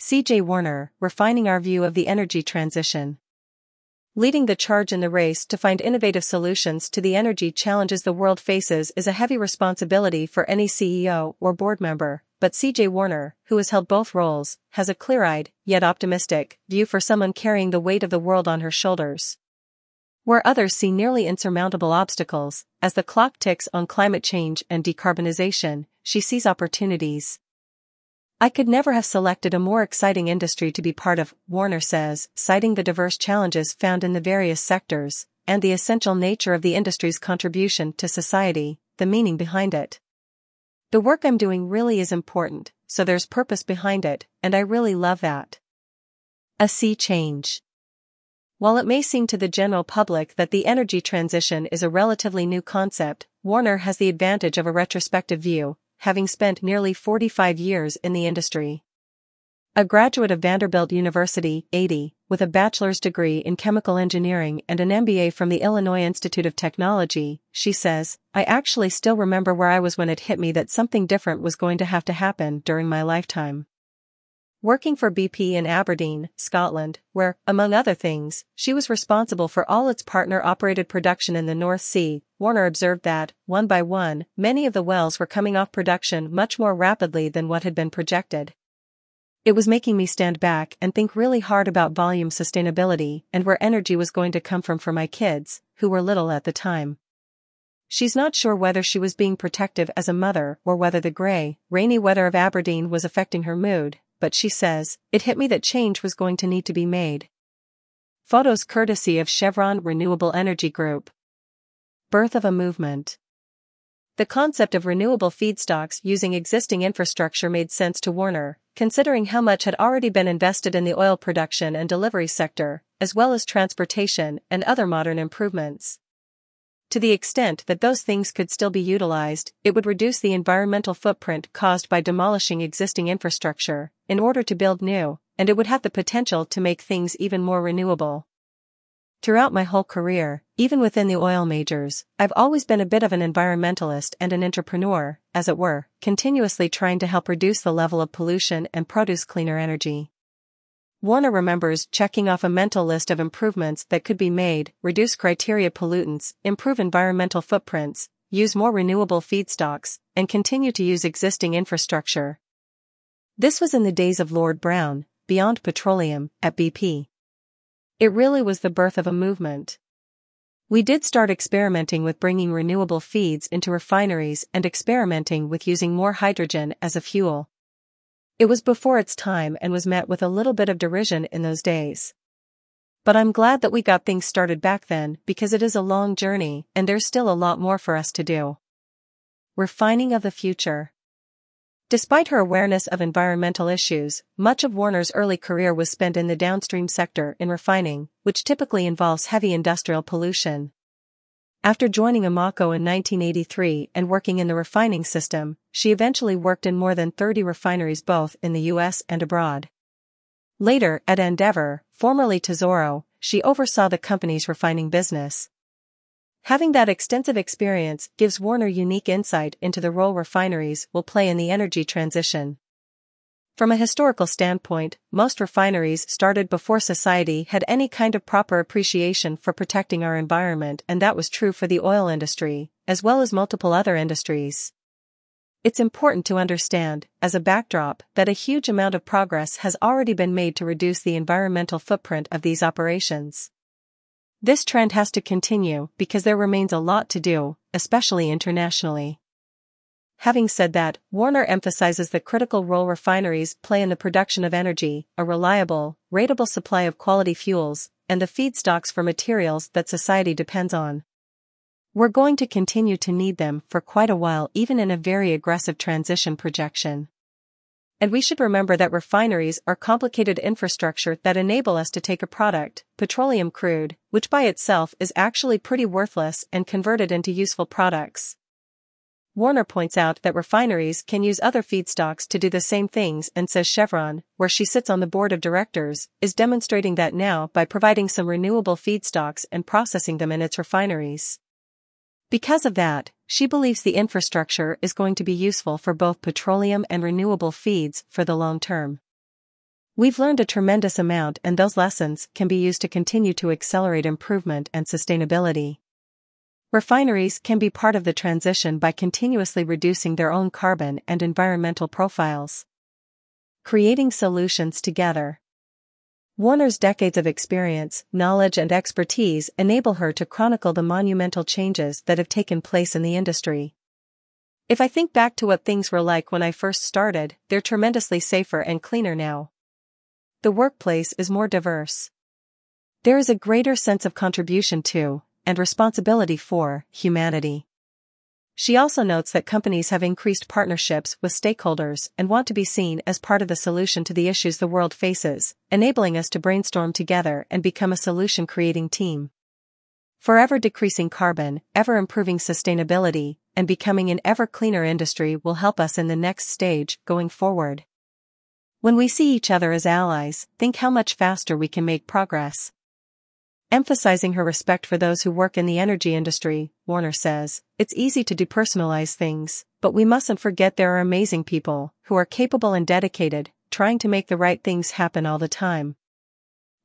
CJ Warner, refining our view of the energy transition. Leading the charge in the race to find innovative solutions to the energy challenges the world faces is a heavy responsibility for any CEO or board member, but CJ Warner, who has held both roles, has a clear-eyed, yet optimistic, view for someone carrying the weight of the world on her shoulders. Where others see nearly insurmountable obstacles, as the clock ticks on climate change and decarbonization, she sees opportunities. I could never have selected a more exciting industry to be part of, Warner says, citing the diverse challenges found in the various sectors, and the essential nature of the industry's contribution to society, the meaning behind it. The work I'm doing really is important, so there's purpose behind it, and I really love that. A sea change. While it may seem to the general public that the energy transition is a relatively new concept, Warner has the advantage of a retrospective view, having spent nearly 45 years in the industry. A graduate of Vanderbilt University, 80, with a bachelor's degree in chemical engineering and an MBA from the Illinois Institute of Technology, she says, I actually still remember where I was when it hit me that something different was going to have to happen during my lifetime. Working for BP in Aberdeen, Scotland, where, among other things, she was responsible for all its partner-operated production in the North Sea, Warner observed that, one by one, many of the wells were coming off production much more rapidly than what had been projected. It was making me stand back and think really hard about volume sustainability and where energy was going to come from for my kids, who were little at the time. She's not sure whether she was being protective as a mother or whether the grey, rainy weather of Aberdeen was affecting her mood, but she says, it hit me that change was going to need to be made. Photos courtesy of Chevron Renewable Energy Group. Birth of a movement. The concept of renewable feedstocks using existing infrastructure made sense to Warner, considering how much had already been invested in the oil production and delivery sector, as well as transportation and other modern improvements. To the extent that those things could still be utilized, it would reduce the environmental footprint caused by demolishing existing infrastructure in order to build new, and it would have the potential to make things even more renewable. Throughout my whole career, even within the oil majors, I've always been a bit of an environmentalist and an entrepreneur, as it were, continuously trying to help reduce the level of pollution and produce cleaner energy. Warner remembers checking off a mental list of improvements that could be made, reduce criteria pollutants, improve environmental footprints, use more renewable feedstocks, and continue to use existing infrastructure. This was in the days of Lord Browne, Beyond Petroleum, at BP. It really was the birth of a movement. We did start experimenting with bringing renewable feeds into refineries and experimenting with using more hydrogen as a fuel. It was before its time and was met with a little bit of derision in those days. But I'm glad that we got things started back then because it is a long journey and there's still a lot more for us to do. Refining of the future. Despite her awareness of environmental issues, much of Warner's early career was spent in the downstream sector in refining, which typically involves heavy industrial pollution. After joining Amoco in 1983 and working in the refining system, she eventually worked in more than 30 refineries both in the US and abroad. Later, at Andeavor, formerly Tesoro, she oversaw the company's refining business. Having that extensive experience gives Warner unique insight into the role refineries will play in the energy transition. From a historical standpoint, most refineries started before society had any kind of proper appreciation for protecting our environment and that was true for the oil industry, as well as multiple other industries. It's important to understand, as a backdrop, that a huge amount of progress has already been made to reduce the environmental footprint of these operations. This trend has to continue because there remains a lot to do, especially internationally. Having said that, Warner emphasizes the critical role refineries play in the production of energy, a reliable, rateable supply of quality fuels, and the feedstocks for materials that society depends on. We're going to continue to need them for quite a while even in a very aggressive transition projection. And we should remember that refineries are complicated infrastructure that enable us to take a product, petroleum crude, which by itself is actually pretty worthless and convert it into useful products. Warner points out that refineries can use other feedstocks to do the same things and says Chevron, where she sits on the board of directors, is demonstrating that now by providing some renewable feedstocks and processing them in its refineries. Because of that, she believes the infrastructure is going to be useful for both petroleum and renewable feeds for the long term. We've learned a tremendous amount and those lessons can be used to continue to accelerate improvement and sustainability. Refineries can be part of the transition by continuously reducing their own carbon and environmental profiles. Creating solutions together. Warner's decades of experience, knowledge and expertise enable her to chronicle the monumental changes that have taken place in the industry. If I think back to what things were like when I first started, they're tremendously safer and cleaner now. The workplace is more diverse. There is a greater sense of contribution to, and responsibility for, humanity. She also notes that companies have increased partnerships with stakeholders and want to be seen as part of the solution to the issues the world faces, enabling us to brainstorm together and become a solution creating team. Forever decreasing carbon, ever improving sustainability, and becoming an ever cleaner industry will help us in the next stage going forward. When we see each other as allies, think how much faster we can make progress. Emphasizing her respect for those who work in the energy industry, Warner says, it's easy to depersonalize things, but we mustn't forget there are amazing people who are capable and dedicated, trying to make the right things happen all the time.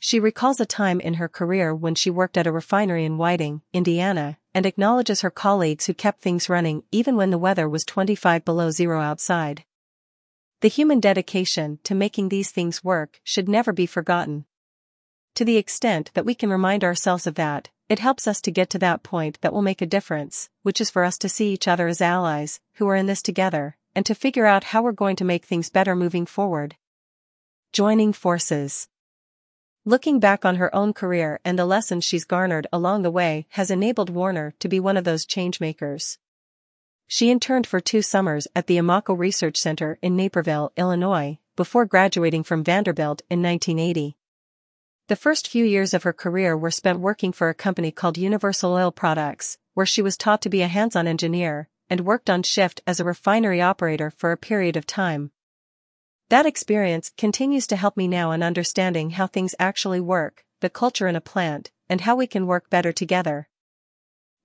She recalls a time in her career when she worked at a refinery in Whiting, Indiana, and acknowledges her colleagues who kept things running even when the weather was 25 below zero outside. The human dedication to making these things work should never be forgotten. To the extent that we can remind ourselves of that, it helps us to get to that point that will make a difference, which is for us to see each other as allies, who are in this together, and to figure out how we're going to make things better moving forward. Joining forces. Looking back on her own career and the lessons she's garnered along the way has enabled Warner to be one of those changemakers. She interned for two summers at the Amoco Research Center in Naperville, Illinois, before graduating from Vanderbilt in 1980. The first few years of her career were spent working for a company called Universal Oil Products, where she was taught to be a hands-on engineer, and worked on shift as a refinery operator for a period of time. That experience continues to help me now in understanding how things actually work, the culture in a plant, and how we can work better together.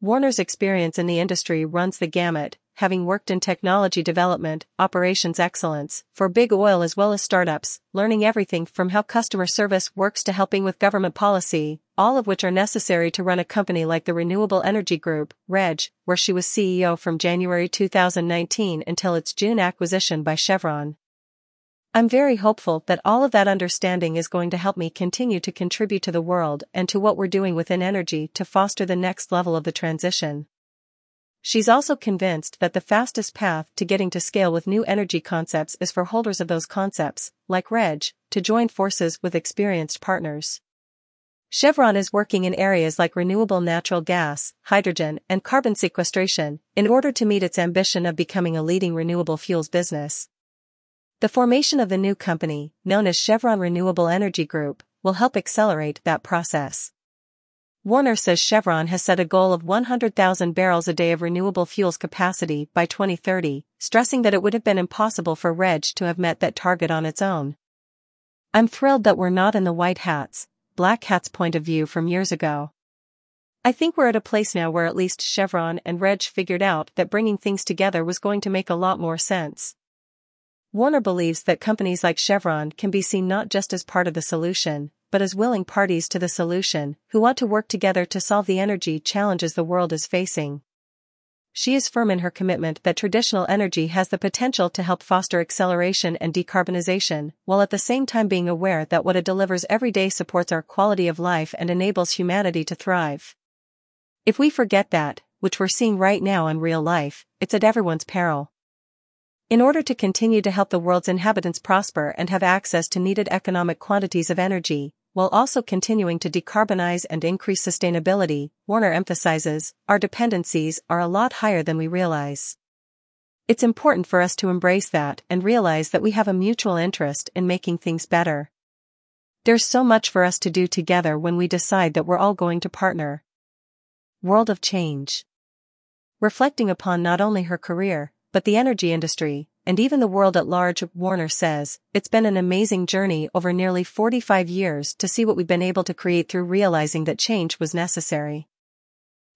Warner's experience in the industry runs the gamut, having worked in technology development, operations excellence, for big oil as well as startups, learning everything from how customer service works to helping with government policy, all of which are necessary to run a company like the Renewable Energy Group, REG, where she was CEO from January 2019 until its June acquisition by Chevron. I'm very hopeful that all of that understanding is going to help me continue to contribute to the world and to what we're doing within energy to foster the next level of the transition. She's also convinced that the fastest path to getting to scale with new energy concepts is for holders of those concepts, like REG, to join forces with experienced partners. Chevron is working in areas like renewable natural gas, hydrogen, and carbon sequestration in order to meet its ambition of becoming a leading renewable fuels business. The formation of the new company, known as Chevron Renewable Energy Group, will help accelerate that process. Warner says Chevron has set a goal of 100,000 barrels a day of renewable fuels capacity by 2030, stressing that it would have been impossible for REG to have met that target on its own. I'm thrilled that we're not in the white hats, black hats point of view from years ago. I think we're at a place now where at least Chevron and REG figured out that bringing things together was going to make a lot more sense. Warner believes that companies like Chevron can be seen not just as part of the solution, but as willing parties to the solution, who want to work together to solve the energy challenges the world is facing. She is firm in her commitment that traditional energy has the potential to help foster acceleration and decarbonization, while at the same time being aware that what it delivers every day supports our quality of life and enables humanity to thrive. If we forget that, which we're seeing right now in real life, it's at everyone's peril. In order to continue to help the world's inhabitants prosper and have access to needed economic quantities of energy, while also continuing to decarbonize and increase sustainability, Warner emphasizes, our dependencies are a lot higher than we realize. It's important for us to embrace that and realize that we have a mutual interest in making things better. There's so much for us to do together when we decide that we're all going to partner. World of Change Reflecting upon not only her career, but the energy industry, and even the world at large, Warner says, it's been an amazing journey over nearly 45 years to see what we've been able to create through realizing that change was necessary.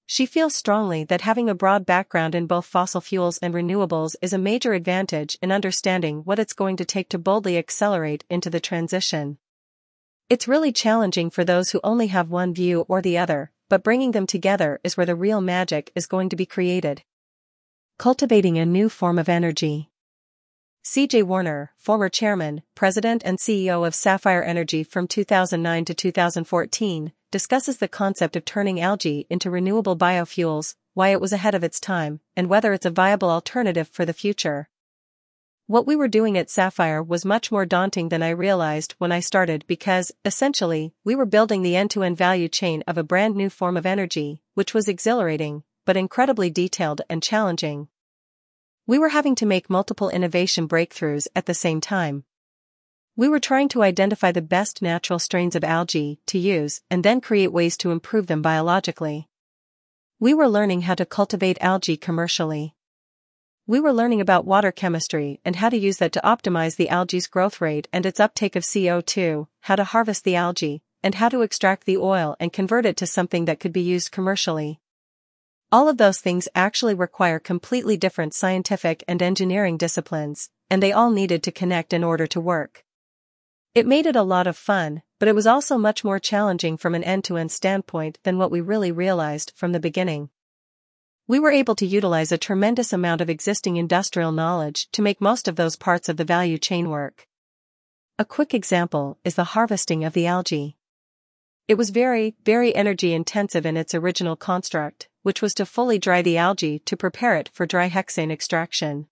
she feels strongly that having a broad background in both fossil fuels and renewables is a major advantage in understanding what it's going to take to boldly accelerate into the transition. It's really challenging for those who only have one view or the other, but bringing them together is where the real magic is going to be created. Cultivating a new form of energy. CJ Warner, former chairman, president and CEO of Sapphire Energy from 2009 to 2014, discusses the concept of turning algae into renewable biofuels, why it was ahead of its time, and whether it's a viable alternative for the future. What we were doing at Sapphire was much more daunting than I realized when I started because, essentially, we were building the end-to-end value chain of a brand new form of energy, which was exhilarating, but incredibly detailed and challenging. We were having to make multiple innovation breakthroughs at the same time. We were trying to identify the best natural strains of algae to use and then create ways to improve them biologically. We were learning how to cultivate algae commercially. We were learning about water chemistry and how to use that to optimize the algae's growth rate and its uptake of CO2, how to harvest the algae, and how to extract the oil and convert it to something that could be used commercially. All of those things actually require completely different scientific and engineering disciplines, and they all needed to connect in order to work. It made it a lot of fun, but it was also much more challenging from an end-to-end standpoint than what we really realized from the beginning. We were able to utilize a tremendous amount of existing industrial knowledge to make most of those parts of the value chain work. A quick example is the harvesting of the algae. It was very, very energy intensive in its original construct, which was to fully dry the algae to prepare it for dry hexane extraction.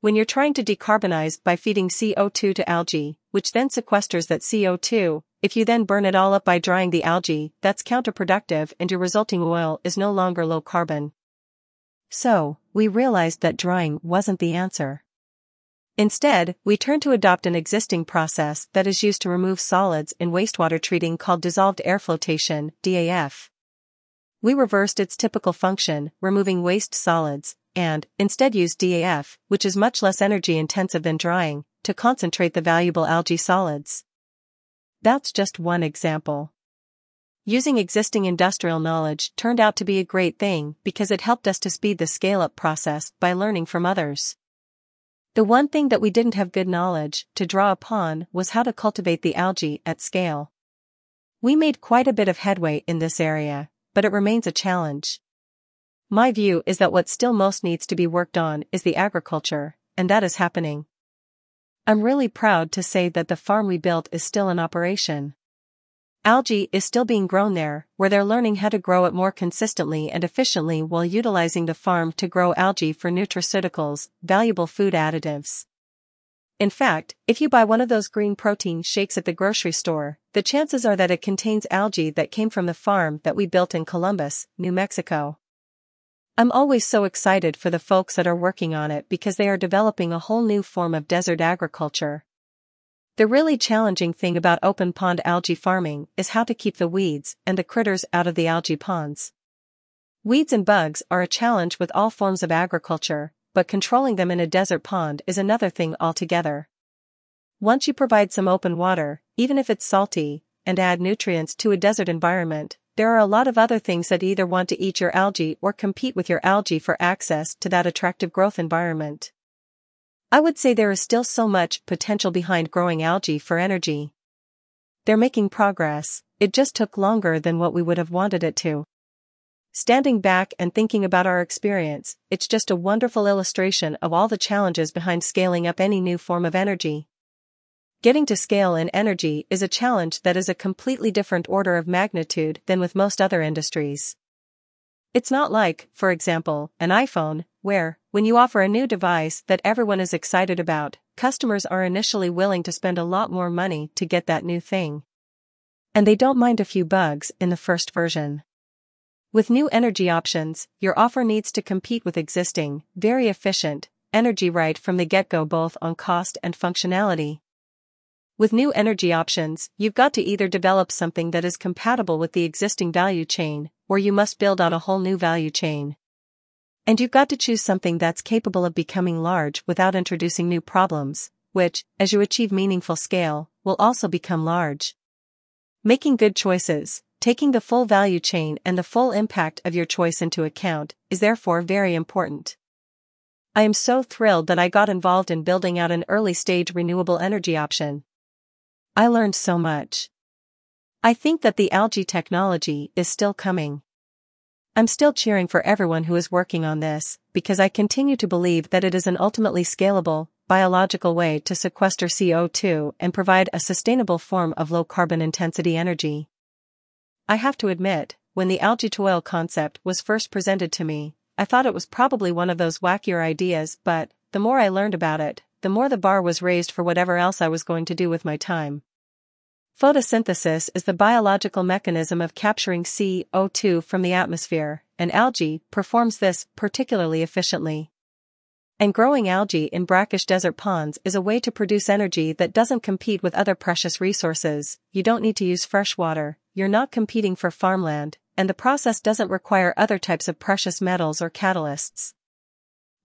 When you're trying to decarbonize by feeding CO2 to algae, which then sequesters that CO2, if you then burn it all up by drying the algae, that's counterproductive and your resulting oil is no longer low carbon. So, we realized that drying wasn't the answer. Instead, we turned to adopt an existing process that is used to remove solids in wastewater treating called dissolved air flotation, DAF. We reversed its typical function, removing waste solids, and, instead used DAF, which is much less energy intensive than drying, to concentrate the valuable algae solids. That's just one example. Using existing industrial knowledge turned out to be a great thing because it helped us to speed the scale-up process by learning from others. The one thing that we didn't have good knowledge to draw upon was how to cultivate the algae at scale. We made quite a bit of headway in this area, but it remains a challenge. My view is that what still most needs to be worked on is the agriculture, and that is happening. I'm really proud to say that the farm we built is still in operation. Algae is still being grown there, where they're learning how to grow it more consistently and efficiently while utilizing the farm to grow algae for nutraceuticals, valuable food additives. In fact, if you buy one of those green protein shakes at the grocery store, the chances are that it contains algae that came from the farm that we built in Columbus, New Mexico. I'm always so excited for the folks that are working on it because they are developing a whole new form of desert agriculture. The really challenging thing about open pond algae farming is how to keep the weeds and the critters out of the algae ponds. Weeds and bugs are a challenge with all forms of agriculture, but controlling them in a desert pond is another thing altogether. Once you provide some open water, even if it's salty, and add nutrients to a desert environment, there are a lot of other things that either want to eat your algae or compete with your algae for access to that attractive growth environment. I would say there is still so much potential behind growing algae for energy. They're making progress, it just took longer than what we would have wanted it to. Standing back and thinking about our experience, it's just a wonderful illustration of all the challenges behind scaling up any new form of energy. Getting to scale in energy is a challenge that is a completely different order of magnitude than with most other industries. It's not like, for example, an iPhone, where, when you offer a new device that everyone is excited about, customers are initially willing to spend a lot more money to get that new thing. And they don't mind a few bugs in the first version. With new energy options, your offer needs to compete with existing, very efficient, energy right from the get-go both on cost and functionality. With new energy options, you've got to either develop something that is compatible with the existing value chain, or you must build out a whole new value chain. And you've got to choose something that's capable of becoming large without introducing new problems, which, as you achieve meaningful scale, will also become large. Making good choices, Taking the full value chain and the full impact of your choice into account is therefore very important. I am so thrilled that I got involved in building out an early stage renewable energy option. I learned so much. I think that the algae technology is still coming. I'm still cheering for everyone who is working on this, because I continue to believe that it is an ultimately scalable, biological way to sequester CO2 and provide a sustainable form of low carbon intensity energy. I have to admit, when the algae to oil concept was first presented to me, I thought it was probably one of those wackier ideas, but, the more I learned about it, the more the bar was raised for whatever else I was going to do with my time. Photosynthesis is the biological mechanism of capturing CO2 from the atmosphere, and algae performs this particularly efficiently. And growing algae in brackish desert ponds is a way to produce energy that doesn't compete with other precious resources, you don't need to use fresh water, you're not competing for farmland, and the process doesn't require other types of precious metals or catalysts.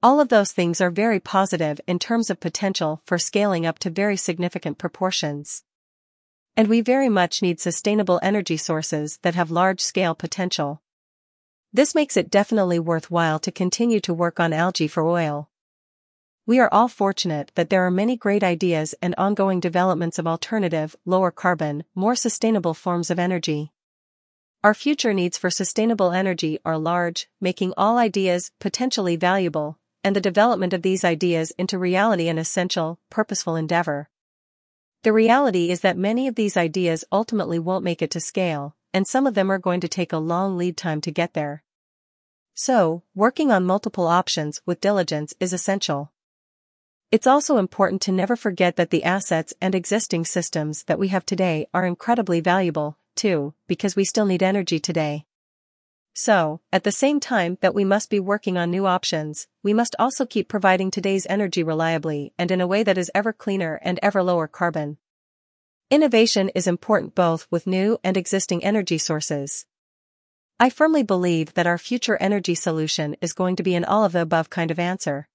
All of those things are very positive in terms of potential for scaling up to very significant proportions. And we very much need sustainable energy sources that have large scale potential. This makes it definitely worthwhile to continue to work on algae for oil. We are all fortunate that there are many great ideas and ongoing developments of alternative, lower carbon, more sustainable forms of energy. Our future needs for sustainable energy are large, making all ideas potentially valuable, and the development of these ideas into reality an essential, purposeful endeavor. The reality is that many of these ideas ultimately won't make it to scale, and some of them are going to take a long lead time to get there. So, working on multiple options with diligence is essential. It's also important to never forget that the assets and existing systems that we have today are incredibly valuable, too, because we still need energy today. So, at the same time that we must be working on new options, we must also keep providing today's energy reliably and in a way that is ever cleaner and ever lower carbon. Innovation is important both with new and existing energy sources. I firmly believe that our future energy solution is going to be an all of the above kind of answer.